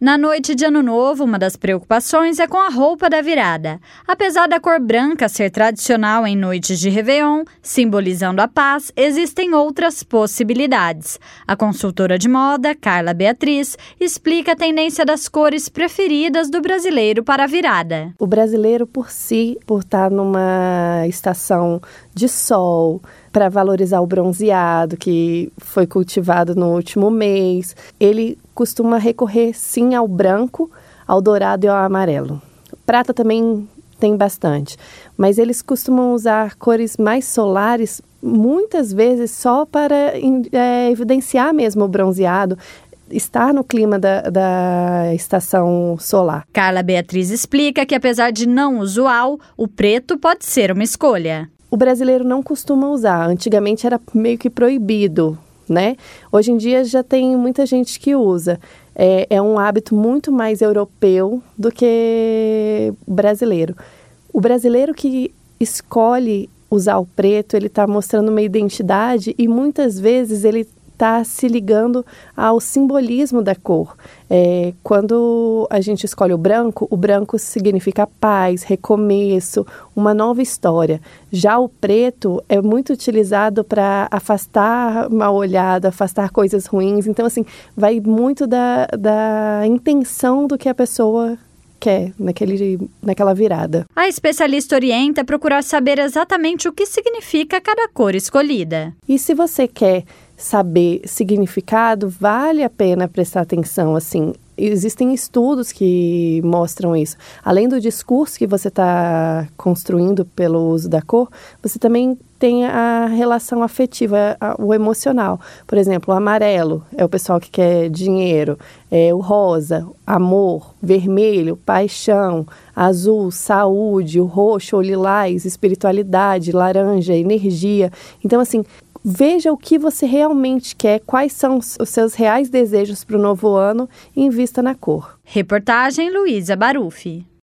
Na noite de Ano Novo, uma das preocupações é com a roupa da virada. Apesar da cor branca ser tradicional em noites de Réveillon, simbolizando a paz, existem outras possibilidades. A consultora de moda, Carla Beatriz, explica a tendência das cores preferidas do brasileiro para a virada. O brasileiro, por si, por estar numa estação de sol, para valorizar o bronzeado que foi cultivado no último mês. Ele costuma recorrer sim ao branco, ao dourado e ao amarelo. Prata também tem bastante, mas eles costumam usar cores mais solares muitas vezes só para é, evidenciar mesmo o bronzeado, estar no clima da, da, estação solar. Carla Beatriz explica que, apesar de não usual, o preto pode ser uma escolha o brasileiro não costuma usar. Antigamente era meio que proibido, né? Hoje em dia já tem muita gente que usa. É, é um hábito muito mais europeu do que brasileiro. O brasileiro que escolhe usar o preto, ele está mostrando uma identidade e muitas vezes ele está se ligando ao simbolismo da cor. É, quando a gente escolhe o branco, o branco significa paz, recomeço, uma nova história. Já o preto é muito utilizado para afastar mal olhado, afastar coisas ruins. Então, assim, vai muito da, da intenção do que a pessoa quer naquele, naquela virada. A especialista orienta a procurar saber exatamente o que significa cada cor escolhida. E se você quer saber significado, vale a pena prestar atenção, assim, existem estudos que mostram isso. Além do discurso que você está construindo pelo uso da cor, você também tem a relação afetiva, o emocional. Por exemplo, o amarelo é o pessoal que quer dinheiro, é o rosa, amor, vermelho, paixão, azul, saúde, o roxo o lilás, espiritualidade, laranja, energia. Então, assim, Veja o que você realmente quer, quais são os seus reais desejos para o novo ano e invista na cor. Reportagem Luísa Barufi.